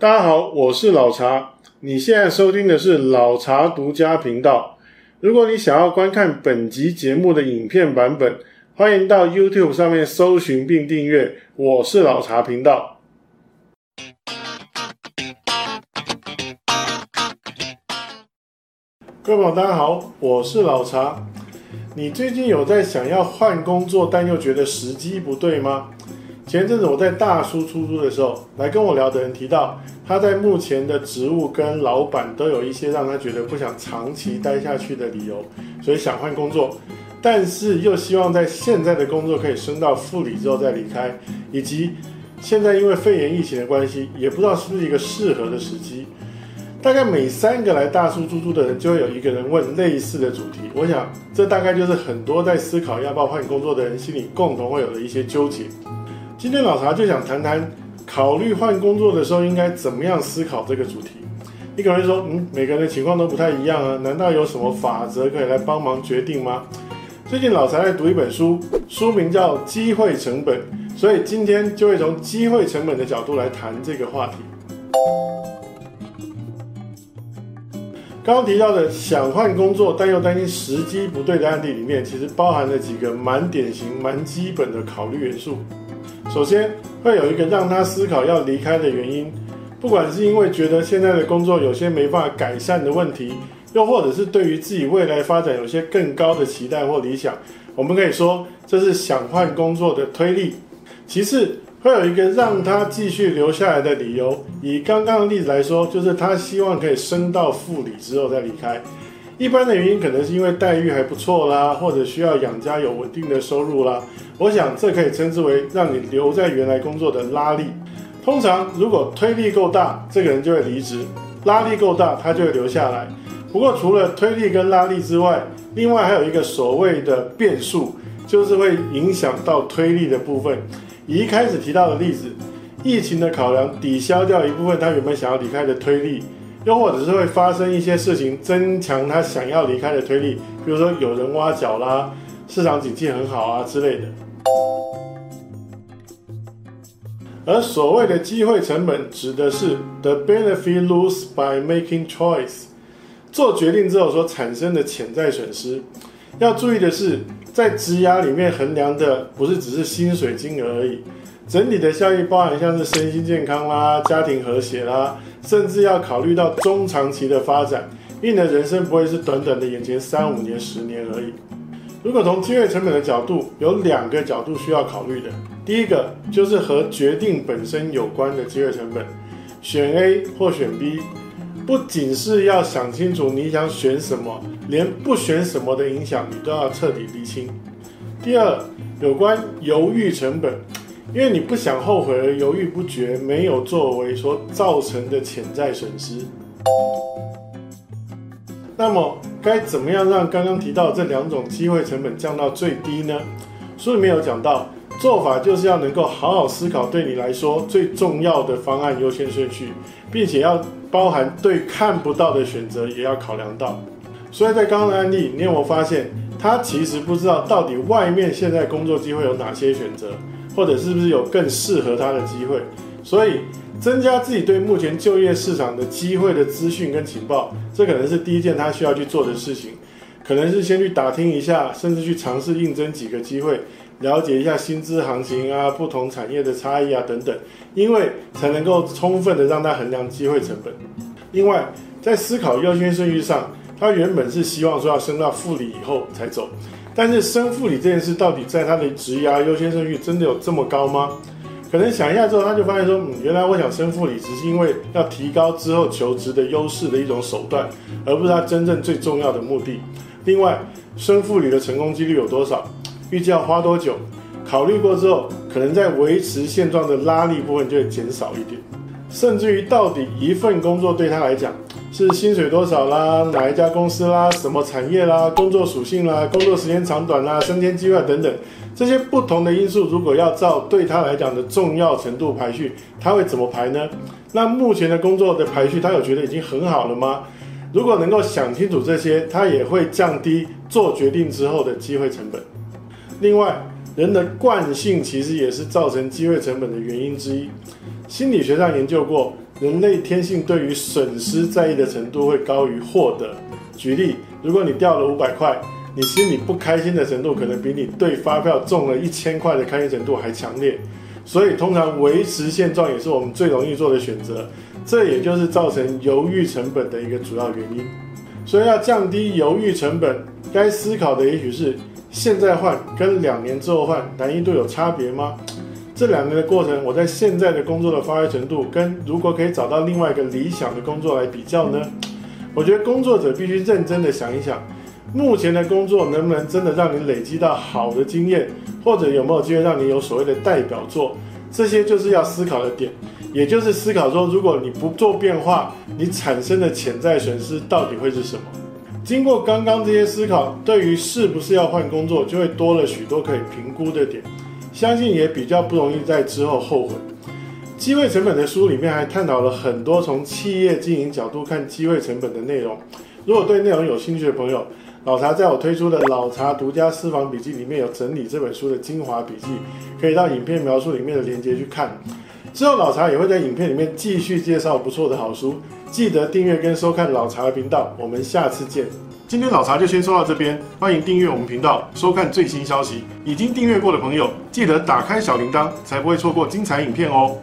大家好，我是老茶。你现在收听的是老茶独家频道。如果你想要观看本集节目的影片版本，欢迎到 YouTube 上面搜寻并订阅“我是老茶频道”。各位朋友，大家好，我是老茶。你最近有在想要换工作，但又觉得时机不对吗？前阵子我在大叔出租的时候，来跟我聊的人提到，他在目前的职务跟老板都有一些让他觉得不想长期待下去的理由，所以想换工作，但是又希望在现在的工作可以升到副理之后再离开，以及现在因为肺炎疫情的关系，也不知道是不是一个适合的时机。大概每三个来大叔出租的人，就会有一个人问类似的主题。我想，这大概就是很多在思考要不要换工作的人心里共同会有的一些纠结。今天老查就想谈谈，考虑换工作的时候应该怎么样思考这个主题。你可能会说，嗯，每个人的情况都不太一样啊，难道有什么法则可以来帮忙决定吗？最近老查在读一本书，书名叫《机会成本》，所以今天就会从机会成本的角度来谈这个话题。刚刚提到的想换工作但又担心时机不对的案例里面，其实包含了几个蛮典型、蛮基本的考虑元素。首先会有一个让他思考要离开的原因，不管是因为觉得现在的工作有些没办法改善的问题，又或者是对于自己未来发展有些更高的期待或理想，我们可以说这是想换工作的推力。其次会有一个让他继续留下来的理由，以刚刚的例子来说，就是他希望可以升到副理之后再离开。一般的原因可能是因为待遇还不错啦，或者需要养家有稳定的收入啦。我想这可以称之为让你留在原来工作的拉力。通常如果推力够大，这个人就会离职；拉力够大，他就会留下来。不过除了推力跟拉力之外，另外还有一个所谓的变数，就是会影响到推力的部分。以一开始提到的例子，疫情的考量抵消掉一部分他原本想要离开的推力。又或者是会发生一些事情，增强他想要离开的推力，比如说有人挖角啦，市场景气很好啊之类的。而所谓的机会成本，指的是 the benefit lose by making choice，做决定之后所产生的潜在损失。要注意的是，在职涯里面衡量的不是只是薪水金额而已。整体的效益包含像是身心健康啦、家庭和谐啦，甚至要考虑到中长期的发展，因为你的人生不会是短短的眼前三五年、十年而已。如果从机会成本的角度，有两个角度需要考虑的。第一个就是和决定本身有关的机会成本，选 A 或选 B，不仅是要想清楚你想选什么，连不选什么的影响你都要彻底厘清。第二，有关犹豫成本。因为你不想后悔而犹豫不决，没有作为所造成的潜在损失。那么该怎么样让刚刚提到这两种机会成本降到最低呢？书里面有讲到，做法就是要能够好好思考对你来说最重要的方案优先顺序，并且要包含对看不到的选择也要考量到。所以在刚刚的案例，你有没有发现他其实不知道到底外面现在工作机会有哪些选择？或者是不是有更适合他的机会？所以增加自己对目前就业市场的机会的资讯跟情报，这可能是第一件他需要去做的事情。可能是先去打听一下，甚至去尝试应征几个机会，了解一下薪资行情啊、不同产业的差异啊等等，因为才能够充分的让他衡量机会成本。另外，在思考优先顺序上，他原本是希望说要升到副理以后才走。但是升副理这件事到底在他的职涯优先顺序真的有这么高吗？可能想一下之后，他就发现说，嗯，原来我想升副理只是因为要提高之后求职的优势的一种手段，而不是他真正最重要的目的。另外，升副理的成功几率有多少？预计要花多久？考虑过之后，可能在维持现状的拉力部分就会减少一点。甚至于，到底一份工作对他来讲，是薪水多少啦，哪一家公司啦，什么产业啦，工作属性啦，工作时间长短啦，升迁机会等等，这些不同的因素，如果要照对他来讲的重要程度排序，他会怎么排呢？那目前的工作的排序，他有觉得已经很好了吗？如果能够想清楚这些，他也会降低做决定之后的机会成本。另外，人的惯性其实也是造成机会成本的原因之一。心理学上研究过，人类天性对于损失在意的程度会高于获得。举例，如果你掉了五百块，你心里不开心的程度可能比你对发票中了一千块的开心程度还强烈。所以，通常维持现状也是我们最容易做的选择。这也就是造成犹豫成本的一个主要原因。所以，要降低犹豫成本，该思考的也许是。现在换跟两年之后换难易度有差别吗？这两年的过程，我在现在的工作的发挥程度，跟如果可以找到另外一个理想的工作来比较呢？我觉得工作者必须认真的想一想，目前的工作能不能真的让你累积到好的经验，或者有没有机会让你有所谓的代表作？这些就是要思考的点，也就是思考说，如果你不做变化，你产生的潜在损失到底会是什么？经过刚刚这些思考，对于是不是要换工作，就会多了许多可以评估的点，相信也比较不容易在之后后悔。机会成本的书里面还探讨了很多从企业经营角度看机会成本的内容。如果对内容有兴趣的朋友，老茶在我推出的老茶独家私房笔记里面有整理这本书的精华笔记，可以到影片描述里面的链接去看。之后老茶也会在影片里面继续介绍不错的好书。记得订阅跟收看老茶的频道，我们下次见。今天老茶就先说到这边，欢迎订阅我们频道，收看最新消息。已经订阅过的朋友，记得打开小铃铛，才不会错过精彩影片哦。